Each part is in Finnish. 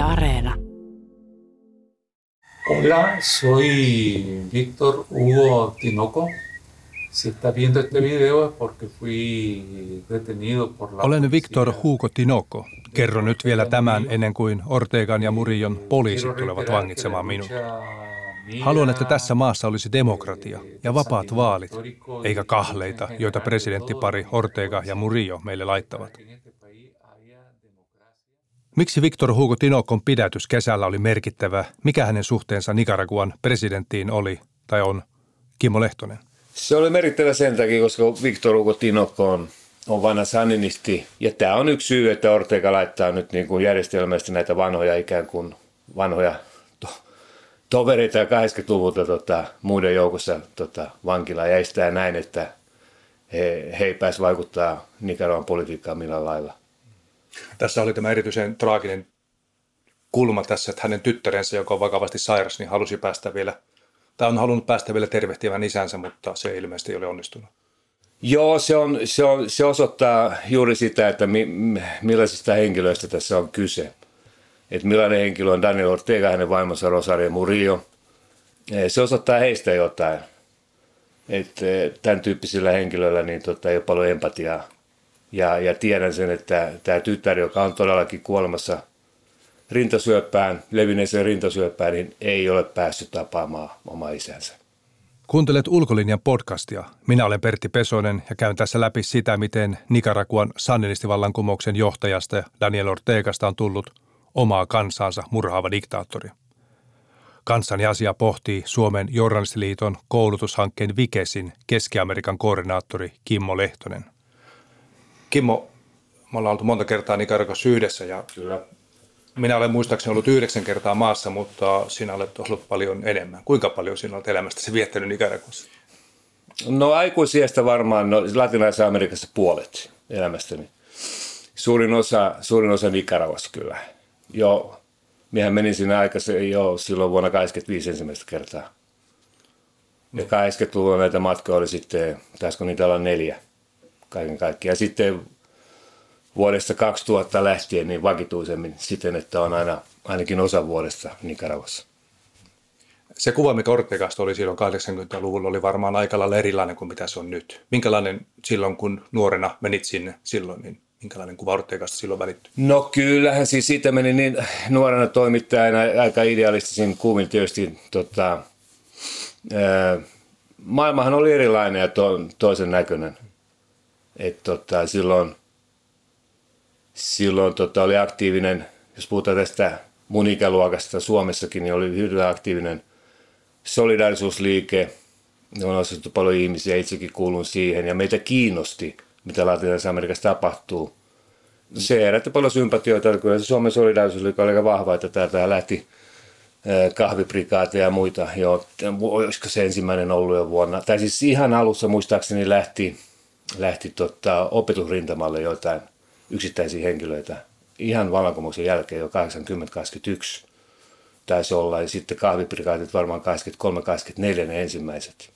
Yle Areena. Hola, soy Víctor Hugo Tinoco. Si está viendo este video es porque fui detenido por la Olen Victor Hugo Tinoco. Kerron nyt vielä tämän ennen kuin Ortegan ja Murion poliisit tulevat vangitsemaan minut. Haluan, että tässä maassa olisi demokratia ja vapaat vaalit, eikä kahleita, joita presidenttipari Ortega ja Murillo meille laittavat. Miksi Victor Hugo Tinokon pidätys kesällä oli merkittävä? Mikä hänen suhteensa Nicaraguan presidenttiin oli tai on? Kimmo Lehtonen. Se oli merkittävä sen takia, koska Victor Hugo Tinoco on, on vanha saninisti. Ja tämä on yksi syy, että Ortega laittaa nyt niin kuin järjestelmästi näitä vanhoja ikään kuin vanhoja to- tovereita ja 80-luvulta tota, muiden joukossa tota, vankilaan ja estää näin, että he, he ei pääsi vaikuttaa Nicaraguan politiikkaan millään lailla. Tässä oli tämä erityisen traaginen kulma tässä, että hänen tyttärensä, joka on vakavasti sairas, niin halusi päästä vielä, tai on halunnut päästä vielä tervehtivän isänsä, mutta se ilmeisesti ei ole onnistunut. Joo, se, on, se, on, se osoittaa juuri sitä, että mi, millaisista henkilöistä tässä on kyse. Että millainen henkilö on Daniel Ortega, hänen vaimonsa Rosario Murillo. Eh, Se osoittaa heistä jotain. Että eh, tämän tyyppisillä henkilöillä niin tota, ei ole paljon empatiaa. Ja, ja tiedän sen, että tämä tytär, joka on todellakin kuolemassa rintasyöpään, levinneeseen rintasyöpään, niin ei ole päässyt tapaamaan omaa isänsä. Kuuntelet Ulkolinjan podcastia. Minä olen Pertti Pesonen ja käyn tässä läpi sitä, miten Nicaraguan sandinistivallankumouksen johtajasta Daniel Ortegasta on tullut omaa kansansa murhaava diktaattori. Kanssani asia pohtii Suomen journalistiliiton koulutushankkeen Vikesin Keski-Amerikan koordinaattori Kimmo Lehtonen. Kimmo, me ollaan oltu monta kertaa Nicaraguassa yhdessä ja Kyllä. minä olen muistaakseni ollut yhdeksän kertaa maassa, mutta sinä olet ollut paljon enemmän. Kuinka paljon sinä olet elämästäsi viettänyt Nicaraguassa? No aikuisiästä varmaan, no Latinalaisessa Amerikassa puolet elämästäni. Suurin osa, suurin osa Nicaraguassa kyllä. Joo, minähän menin sinne aikaisemmin jo silloin vuonna 85 ensimmäistä kertaa. Ja 80-luvulla näitä matkoja oli sitten, taisiko niitä olla neljä kaiken kaikkiaan. Ja sitten vuodesta 2000 lähtien niin vakituisemmin siten, että on aina ainakin osa vuodesta Nicaraguassa. Se kuva, mikä Ortegasta oli silloin 80-luvulla, oli varmaan aika lailla erilainen kuin mitä se on nyt. Minkälainen silloin, kun nuorena menit sinne silloin, niin minkälainen kuva Ortegasta silloin välittyi? No kyllähän siis siitä meni niin nuorena toimittajana aika idealistisin kuvin tietysti. Tota, ää, maailmahan oli erilainen ja to, toisen näköinen. Et tota, silloin silloin tota, oli aktiivinen, jos puhutaan tästä mun ikäluokasta Suomessakin, niin oli hyvin aktiivinen solidaarisuusliike. On osattu paljon ihmisiä, itsekin kuulun siihen. Ja meitä kiinnosti, mitä Latinalaisessa Amerikassa tapahtuu. Se herätti paljon sympatioita. Kyllä se Suomen solidaarisuusliike oli aika vahva, että täältä lähti kahviprikaateja ja muita. Jo, olisiko se ensimmäinen ollut jo vuonna. Tai siis ihan alussa muistaakseni lähti, lähti tota, opetusrintamalle jotain yksittäisiä henkilöitä. Ihan vallankumouksen jälkeen jo 80-81 taisi olla. Ja sitten kahviprikaatit varmaan 83-84 ne ensimmäiset.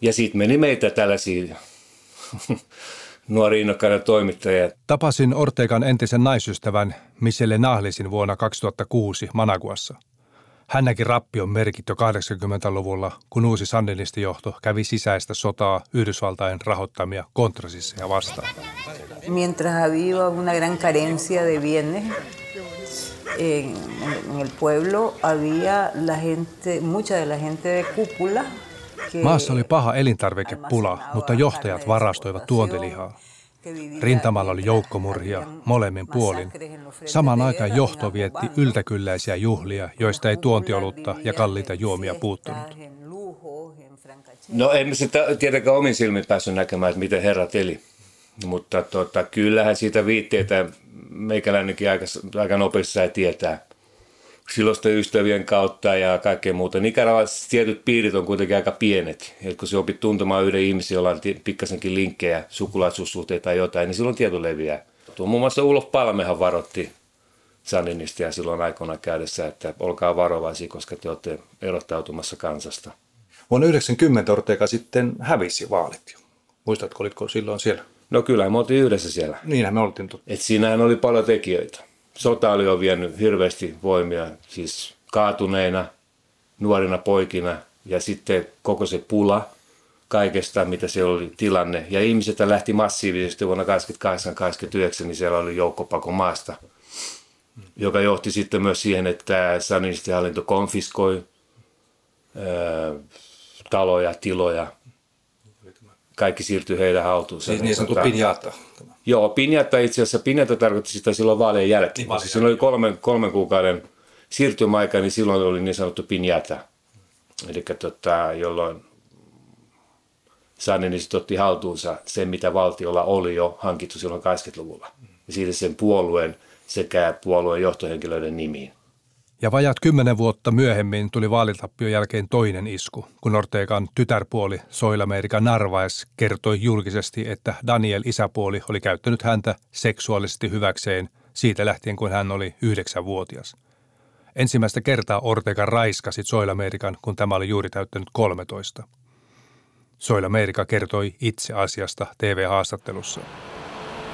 Ja sitten meni meitä tällaisia nuori innokkaita toimittajia. Tapasin Ortegan entisen naisystävän Michelle Nahlisin vuonna 2006 Managuassa. Hän näki rappion merkit jo 80-luvulla, kun uusi sandinistijohto kävi sisäistä sotaa Yhdysvaltain rahoittamia kontrasissa ja vastaan. mientras había una gran carencia de bienes en, en el pueblo, había la gente, mucha de la gente de cúpula. Maassa oli paha elintarvikepula, mutta johtajat varastoivat tuontilihaa. Rintamalla oli joukkomurhia molemmin puolin. Samaan aikaan johto vietti yltäkylläisiä juhlia, joista ei tuontiolutta ja kalliita juomia puuttunut. No en sitä tietenkään omin silmin päässyt näkemään, että miten herrat eli. Mutta tota, kyllähän siitä viitteitä meikäläinenkin aika, aika nopeasti sai tietää silloisten ystävien kautta ja kaikkea muuta. Nicaraguassa tietyt piirit on kuitenkin aika pienet. Et kun se opit tuntemaan yhden ihmisen, jolla on pikkasenkin linkkejä, sukulaisuussuhteita tai jotain, niin silloin tieto leviää. Tuo muun muassa Ulof Palmehan varoitti Sandinistia silloin aikoina käydessä, että olkaa varovaisia, koska te olette erottautumassa kansasta. Vuonna 90 Ortega sitten hävisi vaalit. jo. Muistatko, olitko silloin siellä? No kyllä, me oltiin yhdessä siellä. Niinhän me oltiin. Et siinähän oli paljon tekijöitä. Sota oli jo vienyt hirveästi voimia, siis kaatuneina, nuorina poikina ja sitten koko se pula kaikesta, mitä se oli tilanne. Ja ihmiset lähti massiivisesti vuonna 1988-1989, niin siellä oli joukkopako maasta, joka johti sitten myös siihen, että hallinto konfiskoi ää, taloja, tiloja. Kaikki siirtyi heidän haltuunsa. Siis niin sanottu pinjata. Joo, pinjata itse asiassa, pinjata tarkoitti sitä silloin vaalien jälkeen. Niin, siis siinä oli kolmen, kolmen kuukauden siirtymäaika, niin silloin oli niin sanottu pinjata. Eli tota, jolloin Saninisit otti haltuunsa sen, mitä valtiolla oli jo hankittu silloin 80-luvulla. Ja siitä sen puolueen sekä puolueen johtohenkilöiden nimiin. Ja vajat kymmenen vuotta myöhemmin tuli vaalitappion jälkeen toinen isku, kun Ortegan tytärpuoli Soilamerika Narvaes kertoi julkisesti, että Daniel isäpuoli oli käyttänyt häntä seksuaalisesti hyväkseen siitä lähtien, kun hän oli yhdeksänvuotias. Ensimmäistä kertaa Ortega raiskasi Soilamerikan, kun tämä oli juuri täyttänyt 13. Soilamerika kertoi itse asiasta TV-haastattelussa.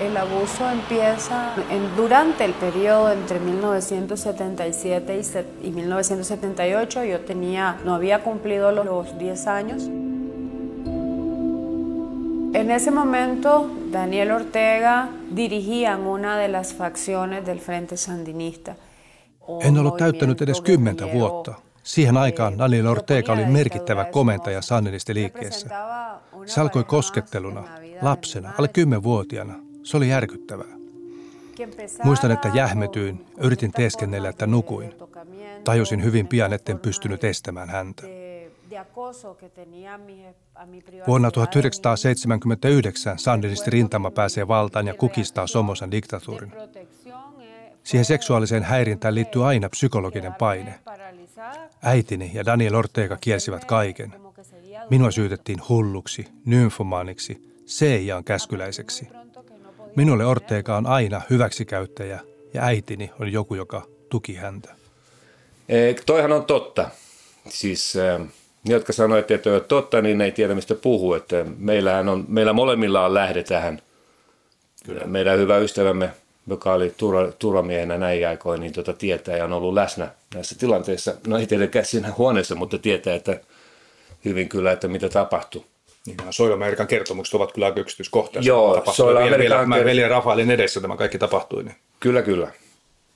El abuso empieza en, durante el periodo entre 1977 y, 1978. Yo tenía, no había cumplido los 10 años. En ese momento, Daniel Ortega dirigía una de las facciones del Frente Sandinista. En ollut täyttänyt edes kymmentä vuotta. Siihen aikaan Daniel Ortega oli merkittävä komentaja Sandinistiliikkeessä. Se alkoi kosketteluna, lapsena, alle kymmenvuotiaana. Se oli järkyttävää. Muistan, että jähmetyin, yritin teeskennellä, että nukuin. Tajusin hyvin pian, etten pystynyt estämään häntä. Vuonna 1979 sandinisti rintama pääsee valtaan ja kukistaa Somosan diktatuurin. Siihen seksuaaliseen häirintään liittyy aina psykologinen paine. Äitini ja Daniel Ortega kielsivät kaiken. Minua syytettiin hulluksi, nymfomaaniksi, Seijan käskyläiseksi. Minulle Ortega on aina hyväksikäyttäjä ja äitini on joku, joka tuki häntä. E, toihan on totta. Siis e, ne, jotka sanoivat, että ei ole totta, niin ne ei tiedä, mistä puhuu. Että meillähän on, meillä molemmilla on lähde tähän. Kyllä. Meidän hyvä ystävämme, joka oli turva, turvamiehenä näin aikoina, niin tota tietää ja on ollut läsnä näissä tilanteissa. No ei tietenkään siinä huoneessa, mutta tietää, että hyvin kyllä, että mitä tapahtui. Niin, Soila-Amerikan kertomukset ovat kyllä aika yksityiskohtaisia. Joo, Soila-Amerikan... Mä veljen Rafaelin edessä tämä kaikki tapahtui. Niin. Kyllä, kyllä.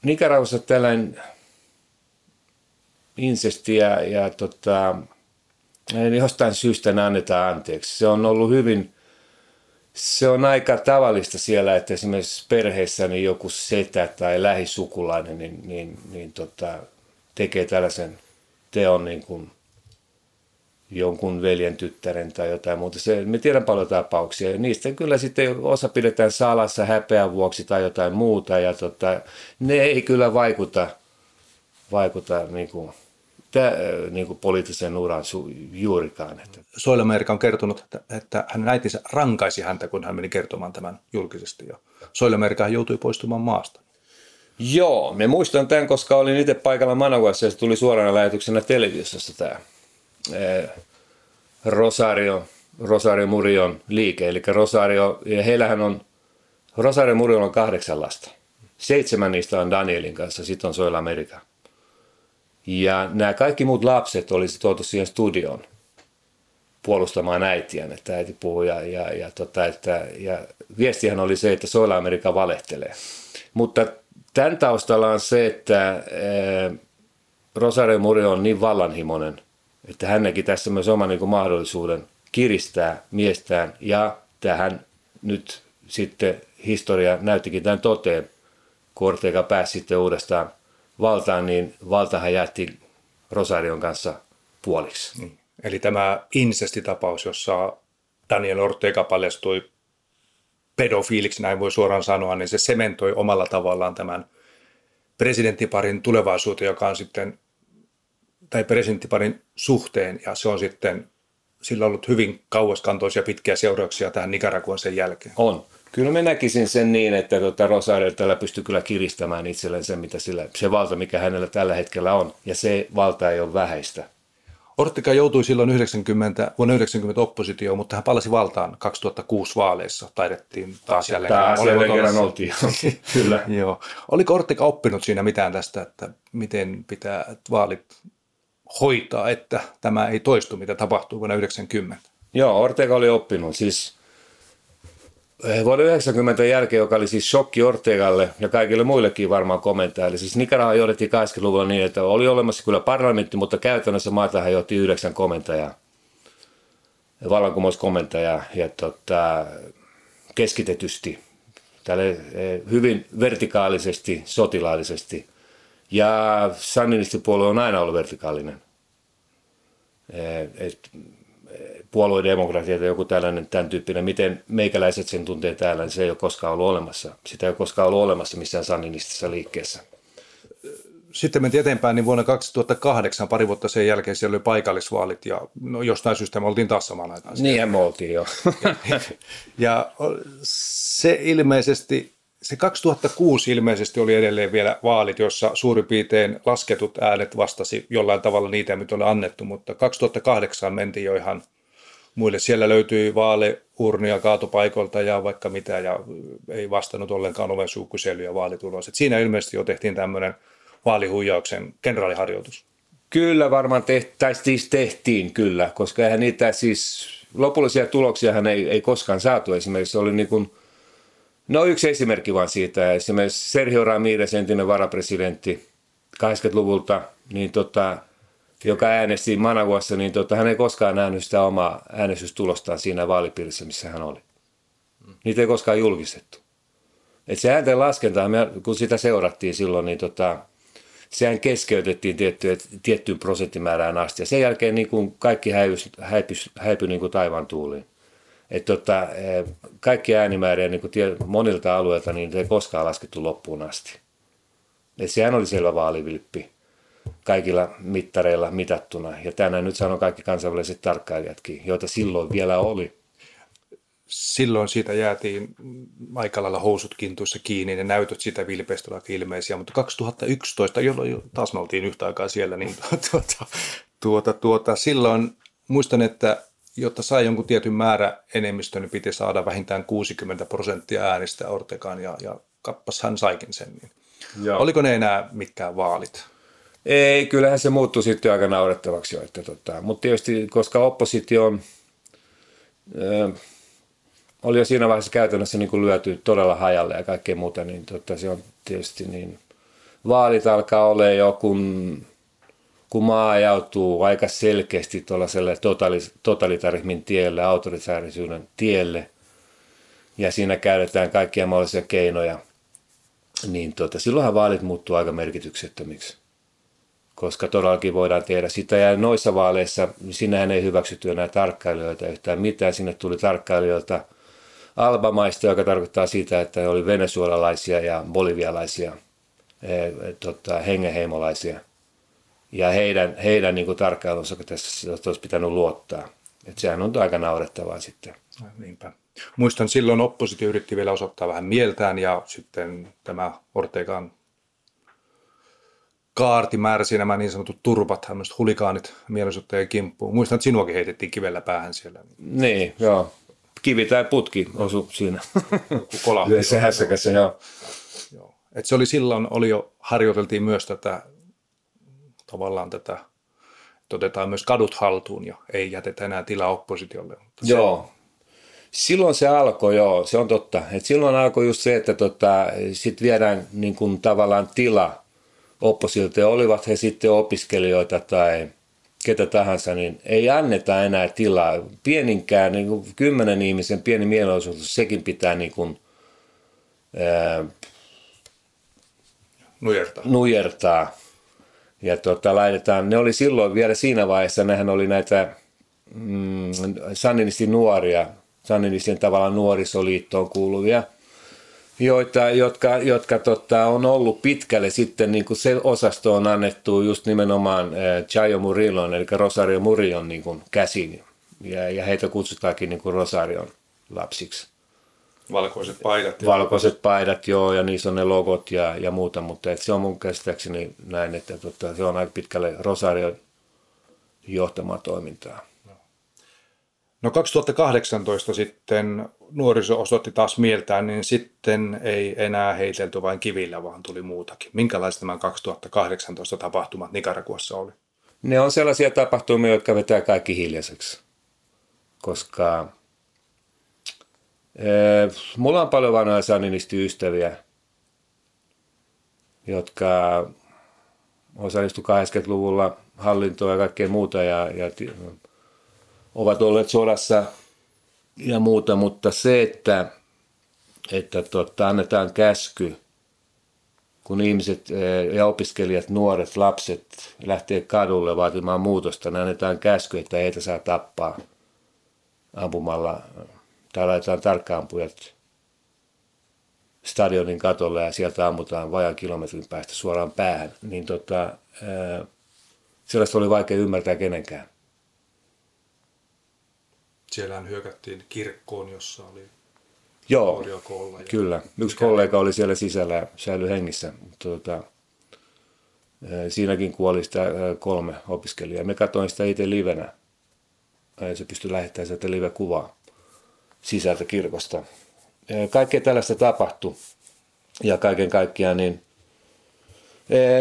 Nikaraussa tällainen insestiä ja tota, niin jostain syystä ne annetaan anteeksi. Se on ollut hyvin, se on aika tavallista siellä, että esimerkiksi perheessä niin joku setä tai lähisukulainen niin, niin, niin tota, tekee tällaisen teon niin kuin – jonkun veljen tyttären tai jotain muuta. Se, me tiedän paljon tapauksia ja niistä kyllä sitten osa pidetään salassa häpeän vuoksi tai jotain muuta ja tota, ne ei kyllä vaikuta, vaikuta niin kuin, tä, niin kuin poliittisen uran su, juurikaan. Soilamerika on kertonut, että, että hänen äitinsä rankaisi häntä, kun hän meni kertomaan tämän julkisesti. Ja Soilamerika joutui poistumaan maasta. Joo, me muistan tämän, koska olin itse paikalla Managuassa ja se tuli suorana lähetyksenä televisiossa tämä Rosario, Rosario Murion liike. Eli Rosario, ja heillähän on, Rosario Murion on kahdeksan lasta. Seitsemän niistä on Danielin kanssa, sitten on Soil Amerika. Ja nämä kaikki muut lapset olisi tuotu siihen studioon puolustamaan äitiään, että äiti puhuu ja, ja, ja, tota, että, ja viestihän oli se, että Soila Amerika valehtelee. Mutta tämän taustalla on se, että eh, Rosario Murio on niin vallanhimoinen – että hän näki tässä myös oman niin mahdollisuuden kiristää miestään ja tähän nyt sitten historia näyttikin tämän toteen, kun Ortega pääsi sitten uudestaan valtaan, niin valtahan jätti Rosarion kanssa puoliksi. Niin. Eli tämä incestitapaus, jossa Daniel Ortega paljastui pedofiiliksi, näin voi suoraan sanoa, niin se sementoi omalla tavallaan tämän presidenttiparin tulevaisuuteen, joka on sitten tai presidenttiparin suhteen ja se on sitten, sillä on ollut hyvin kauaskantoisia pitkiä seurauksia tähän Nicaraguan sen jälkeen. On. Kyllä mä näkisin sen niin, että tuota Rosario tällä pystyy kyllä kiristämään itselleen sen, mitä sillä, se valta, mikä hänellä tällä hetkellä on. Ja se valta ei ole vähäistä. Ortega joutui silloin 90, vuonna 90 oppositioon, mutta hän palasi valtaan 2006 vaaleissa. Taidettiin taas jälleen Taas jälleen kerran oltiin. Kyllä. Joo. Oliko Ortega oppinut siinä mitään tästä, että miten pitää vaalit hoitaa, että tämä ei toistu, mitä tapahtui vuonna 90? Joo, Ortega oli oppinut. Siis eh, vuoden 90 jälkeen, joka oli siis shokki Ortegalle ja kaikille muillekin varmaan komentajille. Siis Nicaragua johdettiin 80-luvulla niin, että oli olemassa kyllä parlamentti, mutta käytännössä maatahan johti yhdeksän komentajaa, vallankumouskomentajaa ja tota, keskitetysti, tälle eh, hyvin vertikaalisesti, sotilaallisesti. Ja sandinistipuolue on aina ollut vertikaalinen. Eh, Et puoluedemokratia tai joku tällainen tämän tyyppinen, miten meikäläiset sen tuntee täällä, niin se ei ole koskaan ollut olemassa. Sitä ei ole koskaan ollut olemassa missään sandinistisessa liikkeessä. Sitten mentiin eteenpäin, niin vuonna 2008, pari vuotta sen jälkeen, siellä oli paikallisvaalit ja no, jostain syystä me oltiin taas samaan aikaan. Niinhän me oltiin jo. Ja se ilmeisesti, se 2006 ilmeisesti oli edelleen vielä vaalit, jossa suurin piirtein lasketut äänet vastasi jollain tavalla niitä, mitä oli annettu, mutta 2008 mentiin jo ihan muille. Siellä löytyi vaaleurnia kaatopaikoilta ja vaikka mitä, ja ei vastannut ollenkaan oven suukyselyä vaalitulos. Et siinä ilmeisesti jo tehtiin tämmöinen vaalihuijauksen kenraaliharjoitus. kyllä varmaan tehtiin, tai siis tehtiin kyllä, koska eihän niitä siis, lopullisia tuloksia ei, ei koskaan saatu. Esimerkiksi oli niin kuin, no yksi esimerkki vaan siitä, esimerkiksi Sergio Ramirez, entinen varapresidentti 80-luvulta, niin tota, joka äänesti Managuassa, niin tota, hän ei koskaan nähnyt sitä omaa äänestystulostaan siinä vaalipiirissä, missä hän oli. Niitä ei koskaan julkistettu. Et se äänten laskenta, kun sitä seurattiin silloin, niin tota, sehän keskeytettiin tiettyyn, tiettyyn prosenttimäärään asti. Ja sen jälkeen niin kuin kaikki häipys, häipys, häipyi niin kuin taivaan tuuliin. Et tota, eh, kaikki äänimääriä niin kuin monilta alueilta niin ei koskaan laskettu loppuun asti. Et sehän oli selvä vaalivilppi kaikilla mittareilla mitattuna. Ja tänään nyt sanon kaikki kansainväliset tarkkailijatkin, joita silloin vielä oli. Silloin siitä jäätiin aika lailla housut kintuissa kiinni, ne näytöt sitä vilpeistä olivat ilmeisiä, mutta 2011, jolloin jo taas me oltiin yhtä aikaa siellä, niin tuota, tuota, tuota, silloin muistan, että jotta sai jonkun tietyn määrä enemmistön, niin piti saada vähintään 60 prosenttia äänistä Ortegaan, ja, ja kappas hän saikin sen. Niin. Joo. Oliko ne enää mitkään vaalit? Ei, kyllähän se muuttui sitten aika naurettavaksi jo. Että tota, mutta tietysti, koska oppositio on, ö, oli jo siinä vaiheessa käytännössä niin kuin lyöty todella hajalle ja kaikkea muuta, niin tota, se on tietysti niin, vaalit alkaa olla jo, kun, kun maa ajautuu aika selkeästi tuollaiselle totali- totalitarismin tielle, autoritaarisuuden tielle, ja siinä käytetään kaikkia mahdollisia keinoja, niin tota, silloinhan vaalit muuttuu aika merkityksettömiksi koska todellakin voidaan tehdä sitä. Ja noissa vaaleissa, sinnehän ei hyväksytty enää tarkkailijoita yhtään mitään. Sinne tuli tarkkailijoita Albamaista, joka tarkoittaa sitä, että oli venezuelalaisia ja bolivialaisia eh, tota, hengenheimolaisia. Ja heidän, heidän niin tarkkailunsa tässä olisi pitänyt luottaa. Et sehän on aika naurettavaa sitten. Niinpä. Muistan silloin oppositio yritti vielä osoittaa vähän mieltään ja sitten tämä Ortegan kaarti määräsi nämä niin sanotut turpat, tämmöiset hulikaanit mielenosoittajien kimppuun. Muistan, että sinuakin heitettiin kivellä päähän siellä. Niin, joo. Kivi tai putki osu siinä. kolahti. Yhdessä hässäkässä, joo. Joo. Et se oli silloin, oli jo, harjoiteltiin myös tätä, tavallaan tätä, että otetaan myös kadut haltuun ja ei jätetä enää tilaa oppositiolle. Mutta se- Joo. Silloin se alkoi, joo, se on totta. Et silloin alkoi just se, että tota, sit viedään niin kuin, tavallaan tila oppositiolta, olivat he sitten opiskelijoita tai ketä tahansa, niin ei anneta enää tilaa. Pieninkään, niin kuin kymmenen ihmisen pieni mielenosoitus, sekin pitää niin kuin, ää, Nujertaa. nujertaa. Ja tota, laitetaan, ne oli silloin vielä siinä vaiheessa, nehän oli näitä mm, sanninistin nuoria, sanninistin tavallaan nuorisoliittoon kuuluvia, joita, jotka, jotka tota, on ollut pitkälle sitten, niin kuin se osasto on annettu just nimenomaan eh, Chayo Murillon, eli Rosario Murillon niin kuin käsiin. Ja, ja heitä kutsutaankin niin kuin Rosarion lapsiksi Valkoiset paidat. Ja valkoiset paidat, joo, ja niissä on ne logot ja, ja muuta, mutta et se on mun käsittääkseni näin, että tota, se on aika pitkälle Rosario johtamaan toimintaa. No 2018 sitten nuoriso osoitti taas mieltään, niin sitten ei enää heitelty vain kivillä, vaan tuli muutakin. Minkälaiset nämä 2018 tapahtumat Nicaraguassa oli? Ne on sellaisia tapahtumia, jotka vetää kaikki hiljaiseksi, koska mulla on paljon vanhoja saninisti-ystäviä, jotka osallistuivat 80-luvulla hallintoon ja kaikkea muuta ja, ja ovat olleet sodassa ja muuta, mutta se, että, että tota, annetaan käsky, kun ihmiset eh, ja opiskelijat, nuoret, lapset lähtee kadulle vaatimaan muutosta, niin annetaan käsky, että heitä saa tappaa ampumalla tai laitetaan tarkkaampujat stadionin katolle ja sieltä ammutaan vajan kilometrin päästä suoraan päähän, niin tota, sellaista oli vaikea ymmärtää kenenkään. Siellähän hyökättiin kirkkoon, jossa oli Joo, kyllä. Yksi kollega oli siellä sisällä ja säilyi hengissä. Tuota, siinäkin kuoli sitä kolme opiskelijaa. Me katsoin sitä itse livenä. Se pystyi lähettämään sieltä live-kuvaa sisältä kirkosta. Kaikkea tällaista tapahtui. Ja kaiken kaikkiaan niin,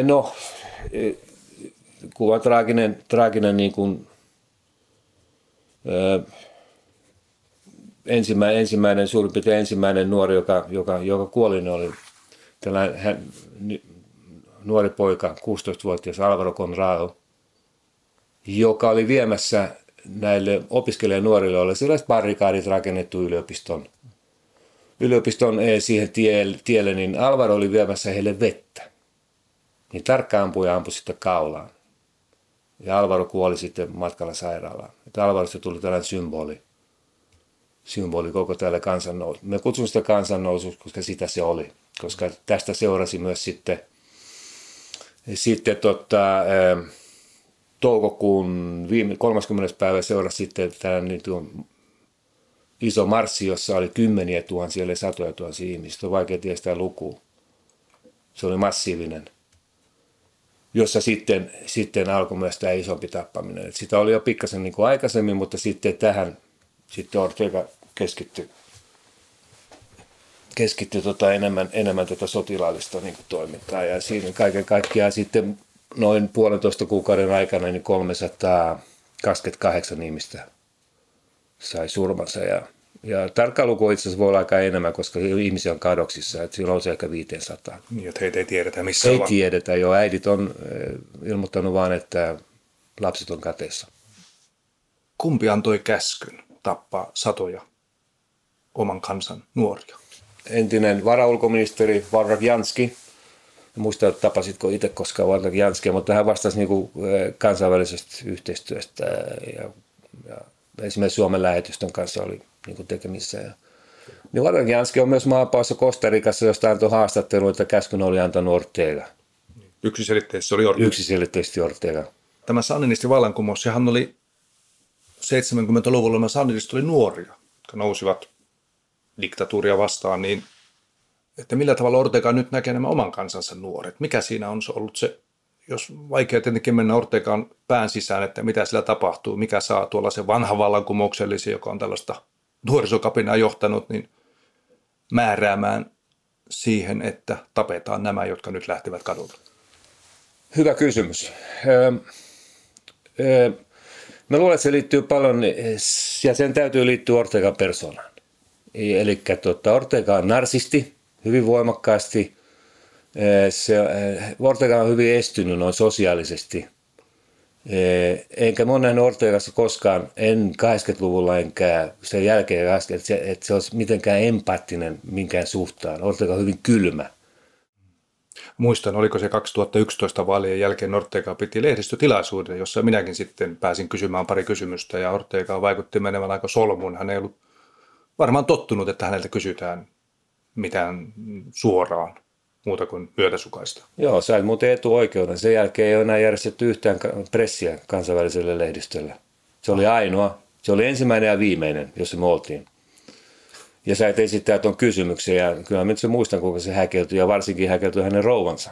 no, kuva traaginen, traaginen niin kuin, ensimmäinen, ensimmäinen, suurin piirtein ensimmäinen nuori, joka, joka, joka kuoli, niin oli tällainen hän, nuori poika, 16-vuotias Alvaro Conrado, joka oli viemässä näille opiskelijanuorille, oli sellaiset barrikaadit rakennettu yliopiston, yliopiston siihen tielle, tielle, niin Alvaro oli viemässä heille vettä. Niin tarkka ampuja ampui sitten kaulaan. Ja Alvaro kuoli sitten matkalla sairaalaan. Että Alvarosta tuli tällainen symboli symboli koko tälle kansannousu. Me kutsun sitä kansannousuksi, koska sitä se oli. Koska tästä seurasi myös sitten, sitten tota, toukokuun viime, 30. päivä seurasi sitten tämä niin tuon iso marssi, jossa oli kymmeniä tuhansia, eli satoja tuhansia ihmisiä. On vaikea tietää lukua. Se oli massiivinen jossa sitten, sitten alkoi myös tämä isompi tappaminen. Et sitä oli jo pikkasen niin kuin aikaisemmin, mutta sitten tähän sitten Ortega keskittyi, keskittyi tota enemmän, enemmän tätä sotilaallista niin kuin toimintaa. Ja siinä kaiken kaikkiaan sitten noin puolentoista kuukauden aikana niin 328 ihmistä sai surmansa. Ja, ja tarkka luku itse asiassa voi olla aika enemmän, koska ihmisiä on kadoksissa, että silloin on se ehkä 500. Niin, että heitä ei tiedetä missä Ei tiedetä, jo äidit on eh, ilmoittanut vaan, että lapset on kateessa. Kumpi antoi käskyn? tappaa satoja oman kansan nuoria. Entinen varaulkoministeri Varrak Janski, muista, että tapasitko itse koskaan Varrak Janskia, mutta hän vastasi niin kuin eh, kansainvälisestä yhteistyöstä ja, ja esimerkiksi Suomen lähetystön kanssa oli niin kuin tekemissä. Ja, niin Varrak Janski on myös maapaassa Kostarikassa, josta antoi haastattelu, että käskyn oli antanut Ortega. Yksiselitteisesti oli Ortega. Yksiselitteisesti Ortega. Tämä Saninisti vallankumous, sehän oli 70-luvulla nämä sandinist oli nuoria, jotka nousivat diktatuuria vastaan, niin että millä tavalla Ortega nyt näkee nämä oman kansansa nuoret? Mikä siinä on se ollut se, jos vaikea tietenkin mennä Ortegaan pään sisään, että mitä sillä tapahtuu, mikä saa tuolla se vanha vallankumouksellisi, joka on tällaista nuorisokapinaa johtanut, niin määräämään siihen, että tapetaan nämä, jotka nyt lähtevät kadulta? Hyvä kysymys. Öö, öö, Mä luulen, että se liittyy paljon, ja sen täytyy liittyä Ortegan persoonaan. Eli tuota, Ortega on narsisti hyvin voimakkaasti. Se, Ortega on hyvin estynyt noin sosiaalisesti. Enkä mä nähnyt Ortegassa koskaan, en 80-luvulla enkä sen jälkeen, että se, että se olisi mitenkään empaattinen minkään suhtaan. Ortega on hyvin kylmä muistan, oliko se 2011 vaalien jälkeen Ortega piti lehdistötilaisuuden, jossa minäkin sitten pääsin kysymään pari kysymystä ja Ortega vaikutti menevän aika solmuun. Hän ei ollut varmaan tottunut, että häneltä kysytään mitään suoraan muuta kuin myötäsukaista. Joo, sait muuten etuoikeuden. Sen jälkeen ei ole enää järjestetty yhtään pressiä kansainväliselle lehdistölle. Se oli ainoa, se oli ensimmäinen ja viimeinen, jossa me oltiin ja sä et esittää tuon kysymyksen ja kyllä mä nyt muistan, kuinka se häkeltyi ja varsinkin häkeltyi hänen rouvansa.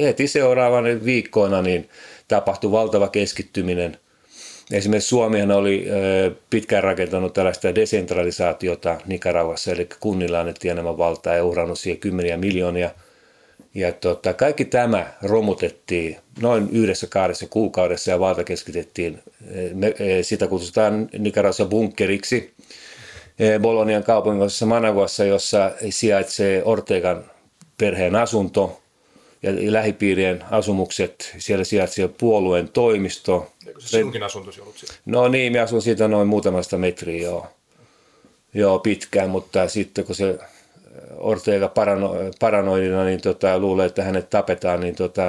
Heti seuraavan viikkoina niin tapahtui valtava keskittyminen Esimerkiksi Suomihan oli pitkään rakentanut tällaista desentralisaatiota Nicaraguassa, eli kunnilla annettiin enemmän valtaa ja uhrannut siihen kymmeniä miljoonia. Ja tota, kaikki tämä romutettiin noin yhdessä kahdessa kuukaudessa ja valta keskitettiin. Me, sitä kutsutaan Nicaraguassa bunkkeriksi. Bolonian kaupungissa Managuassa, jossa sijaitsee Ortegan perheen asunto ja lähipiirien asumukset. Siellä sijaitsee puolueen toimisto. Eikö se sinunkin asuntosi ollut siellä? No niin, minä asun siitä noin muutamasta metriä joo. Joo, pitkään, mutta sitten kun se Ortega parano, paranoidina niin tota, luulee, että hänet tapetaan, niin tota,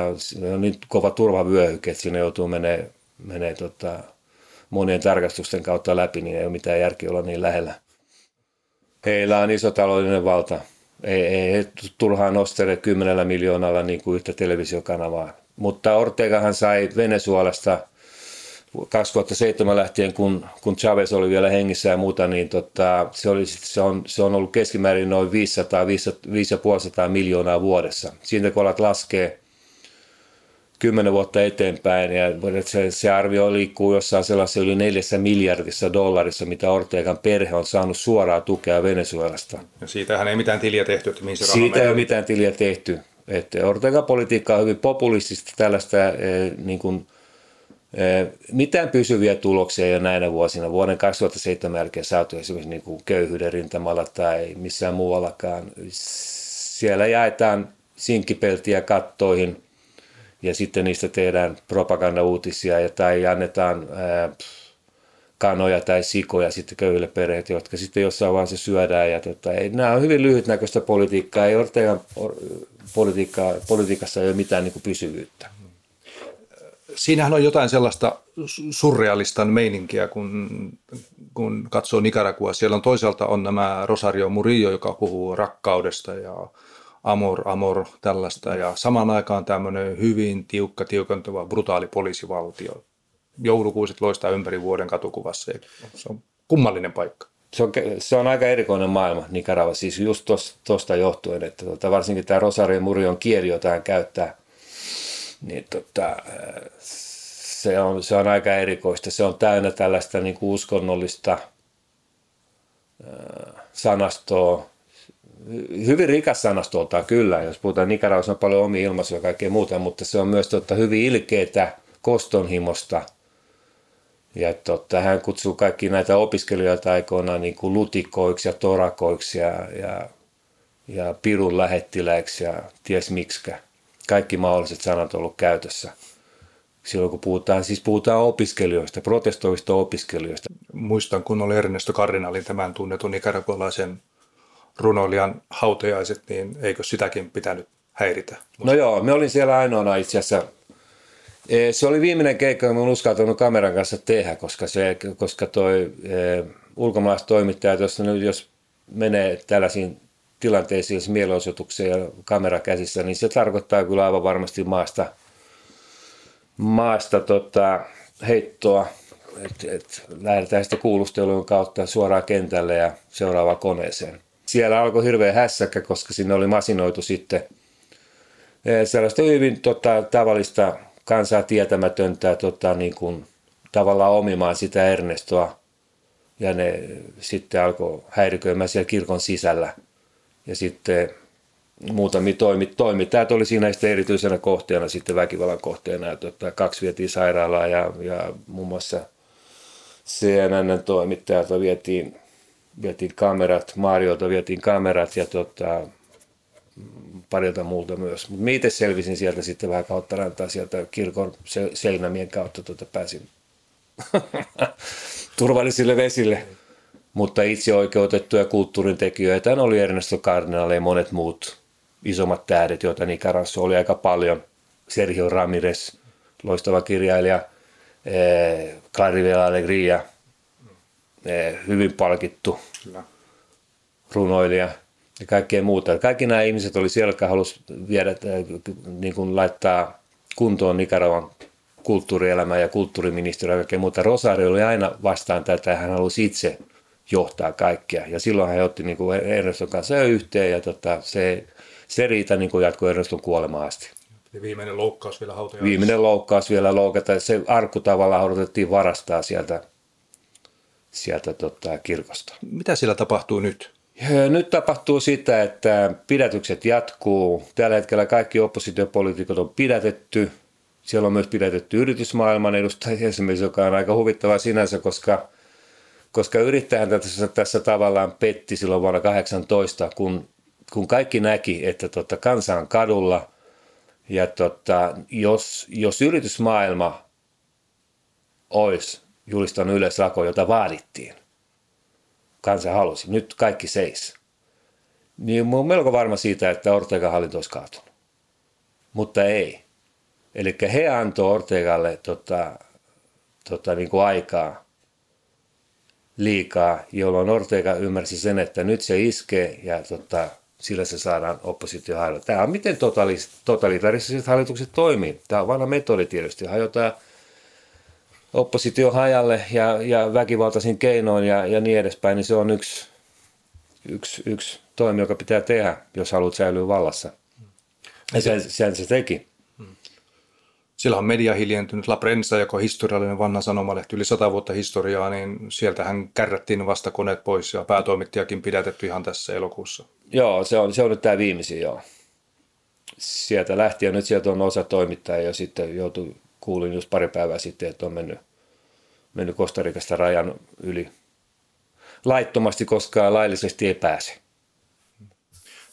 on niin kova turvavyöhyke, että sinne joutuu menee, menee tota, monien tarkastusten kautta läpi, niin ei ole mitään järkeä olla niin lähellä. Heillä on iso taloudellinen valta. Ei, ei turhaan nostele kymmenellä miljoonalla niin kuin yhtä televisiokanavaa. Mutta Ortegahan sai Venezuelasta 2007 lähtien, kun, kun Chavez oli vielä hengissä ja muuta, niin tota, se, oli, se, on, se on ollut keskimäärin noin 500, 500 miljoonaa vuodessa. Siitä kun alat laskee kymmenen vuotta eteenpäin, ja se, se arvio liikkuu jossain sellaisessa yli neljässä miljardissa dollarissa, mitä Ortegan perhe on saanut suoraa tukea Venezuelasta. Ja siitähän ei mitään tiliä tehty, että mihin se raha Siitä ei ole mitään tiliä tehty. Että Ortegan politiikka on hyvin populistista tällaista eh, niin kuin, eh, mitään pysyviä tuloksia ei ole näinä vuosina. Vuoden 2007 jälkeen saatu esimerkiksi niin kuin köyhyyden rintamalla tai missään muuallakaan. Siellä jaetaan sinkkipeltiä kattoihin ja sitten niistä tehdään propagandauutisia ja tai annetaan ää, kanoja tai sikoja sitten köyhille perheille, jotka sitten jossain vaiheessa syödään. Ja tota, ei, nämä on hyvin lyhytnäköistä politiikkaa. Ei Ortegan or, politiikka, politiikassa ei ole mitään niin kuin pysyvyyttä. Siinähän on jotain sellaista surrealistan meininkiä, kun, kun katsoo Nicaragua. Siellä on toisaalta on nämä Rosario Murillo, joka puhuu rakkaudesta ja amor, amor, tällaista. Ja samaan aikaan tämmöinen hyvin tiukka, tiukentuva, brutaali poliisivaltio. Joulukuiset loistaa ympäri vuoden katukuvassa. Se on kummallinen paikka. Se on, se on aika erikoinen maailma Nicaragua, siis just tuosta johtuen, että tota, varsinkin tämä Rosario Murion kieli, jota hän käyttää, niin tota, se, on, se on aika erikoista. Se on täynnä tällaista niin kuin uskonnollista äh, sanastoa, hyvin rikas sanastoltaan kyllä, jos puhutaan Nicaraguassa on paljon omia ilmaisuja ja kaikkea muuta, mutta se on myös totta, hyvin ilkeitä kostonhimosta. Ja totta, hän kutsuu kaikki näitä opiskelijoita aikoinaan niin kuin lutikoiksi ja torakoiksi ja, ja, ja pirun lähettiläiksi ja ties miksikä. Kaikki mahdolliset sanat on ollut käytössä. Silloin kun puhutaan, siis puhutaan opiskelijoista, protestoivista opiskelijoista. Muistan, kun oli Ernesto Cardinalin tämän tunnetun nicaragualaisen runoilijan hautajaiset, niin eikö sitäkin pitänyt häiritä? No joo, me olin siellä ainoana itse asiassa. E, Se oli viimeinen keikka, jonka olen uskaltanut kameran kanssa tehdä, koska, se, koska toi eh, ulkomaalaiset toimittajat, jos, jos menee tällaisiin tilanteisiin, mielenosoitukseen ja kamera käsissä, niin se tarkoittaa kyllä aivan varmasti maasta, maasta tota, heittoa, että et lähdetään sitten kuulustelujen kautta suoraan kentälle ja seuraavaan koneeseen siellä alkoi hirveä hässäkkä, koska sinne oli masinoitu sitten sellaista hyvin tota, tavallista kansaa tietämätöntä tota, niin kuin, tavallaan omimaan sitä Ernestoa. Ja ne sitten alkoi häiriköimään siellä kirkon sisällä. Ja sitten muutamia toimit, toimittajat oli siinä sitten erityisenä kohteena, sitten väkivallan kohteena. Ja, tota, kaksi vietiin sairaalaan ja, ja muun muassa CNN toimittajat vietiin vietiin kamerat, Mariolta vietiin kamerat ja tota, parilta muulta myös. Mutta itse selvisin sieltä sitten vähän kautta rantaa sieltä kirkon seinämien kautta tota, pääsin turvallisille vesille. Mutta itse oikeutettuja kulttuurin tekijöitä oli Ernesto Cardinal ja monet muut isommat tähdet, joita Nicarassa oli aika paljon. Sergio Ramirez, loistava kirjailija, eh, Claribel Alegria, hyvin palkittu Kyllä. runoilija ja kaikkea muuta. Kaikki nämä ihmiset oli siellä, jotka halusivat viedä, niin kuin laittaa kuntoon Nicaraguan kulttuurielämää ja kulttuuriministeriä ja kaikkea muuta. Rosario oli aina vastaan tätä ja hän halusi itse johtaa kaikkea. Ja silloin hän otti niin kuin Erneston kanssa yhteen ja tota, se, se riitä niin kuin jatkoi Erneston kuolemaan asti. Ja viimeinen loukkaus vielä hautajaisissa. Viimeinen loukkaus vielä loukata. Se arkku tavallaan odotettiin varastaa sieltä, sieltä tota, kirkosta. Mitä siellä tapahtuu nyt? Nyt tapahtuu sitä, että pidätykset jatkuu. Tällä hetkellä kaikki oppositiopoliitikot on pidätetty. Siellä on myös pidätetty yritysmaailman edustajia esimerkiksi, joka on aika huvittava sinänsä, koska, koska yrittäjän tässä, tässä tavallaan petti silloin vuonna 18, kun, kun kaikki näki, että tota, kansa on kadulla – ja tota, jos, jos yritysmaailma olisi julistanut yleislako, jota vaadittiin, kansa halusi, nyt kaikki seis, niin olen melko varma siitä, että Ortega-hallinto olisi kaatunut. Mutta ei. Eli he antoi Ortegalle tota, tota, niin kuin aikaa liikaa, jolloin Ortega ymmärsi sen, että nyt se iskee ja tota, sillä se saadaan oppositio hajota. Tämä on miten totalitaariset hallitukset toimii. Tämä on vanha metodi tietysti. Hajotaan oppositio hajalle ja, ja väkivaltaisin keinoin ja, ja niin edespäin, niin se on yksi, yksi, yksi toimi, joka pitää tehdä, jos haluat säilyä vallassa. Ja sen, sen se teki. Sillä on media hiljentynyt. La Prensa, joka on historiallinen vanha sanomalehti, yli sata vuotta historiaa, niin sieltähän kärrättiin vasta koneet pois ja päätoimittajakin pidätetty ihan tässä elokuussa. Joo, se on, se on nyt tämä viimeisin, joo. Sieltä lähti ja nyt sieltä on osa toimittajia ja sitten joutui, kuulin just pari päivää sitten, että on mennyt, mennyt Kostarikasta rajan yli laittomasti, koska laillisesti ei pääse.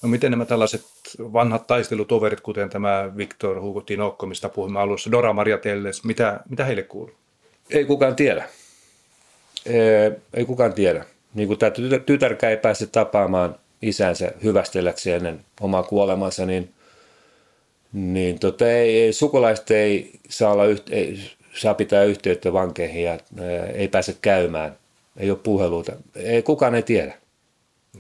No miten nämä tällaiset vanhat taistelutoverit, kuten tämä Victor Hugo Tinokko, mistä puhumme alussa, Dora Maria Telles, mitä, mitä heille kuuluu? Ei kukaan tiedä. Ei, ei kukaan tiedä. Niin kuin tämä tytärkään ei pääse tapaamaan isänsä hyvästelläkseen ennen omaa kuolemansa, niin, niin tota, ei, ei, sukulaiset ei saa, olla yht, ei, saa pitää yhteyttä vankeihin ja ää, ei pääse käymään. Ei ole puheluita. Ei, kukaan ei tiedä.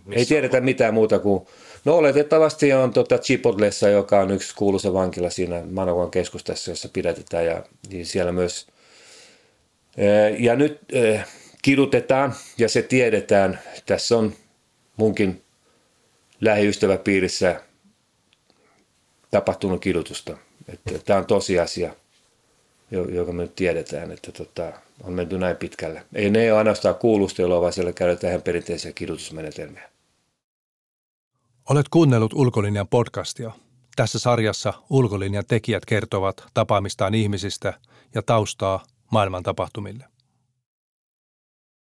Missä ei tiedetä on? mitään muuta kuin, no oletettavasti on tota Chipotlessa, joka on yksi kuuluisa vankila siinä Managuan keskustassa, jossa pidätetään ja niin siellä myös. Ja nyt kidutetaan ja se tiedetään. Tässä on munkin lähiystäväpiirissä tapahtunut kidutusta. Että tämä on tosiasia, joka me nyt tiedetään, että tota, on menty näin pitkälle. Ei ne ole ainoastaan kuulustelua, vaan siellä käytetään ihan perinteisiä kidutusmenetelmiä. Olet kuunnellut Ulkolinjan podcastia. Tässä sarjassa Ulkolinjan tekijät kertovat tapaamistaan ihmisistä ja taustaa maailman tapahtumille.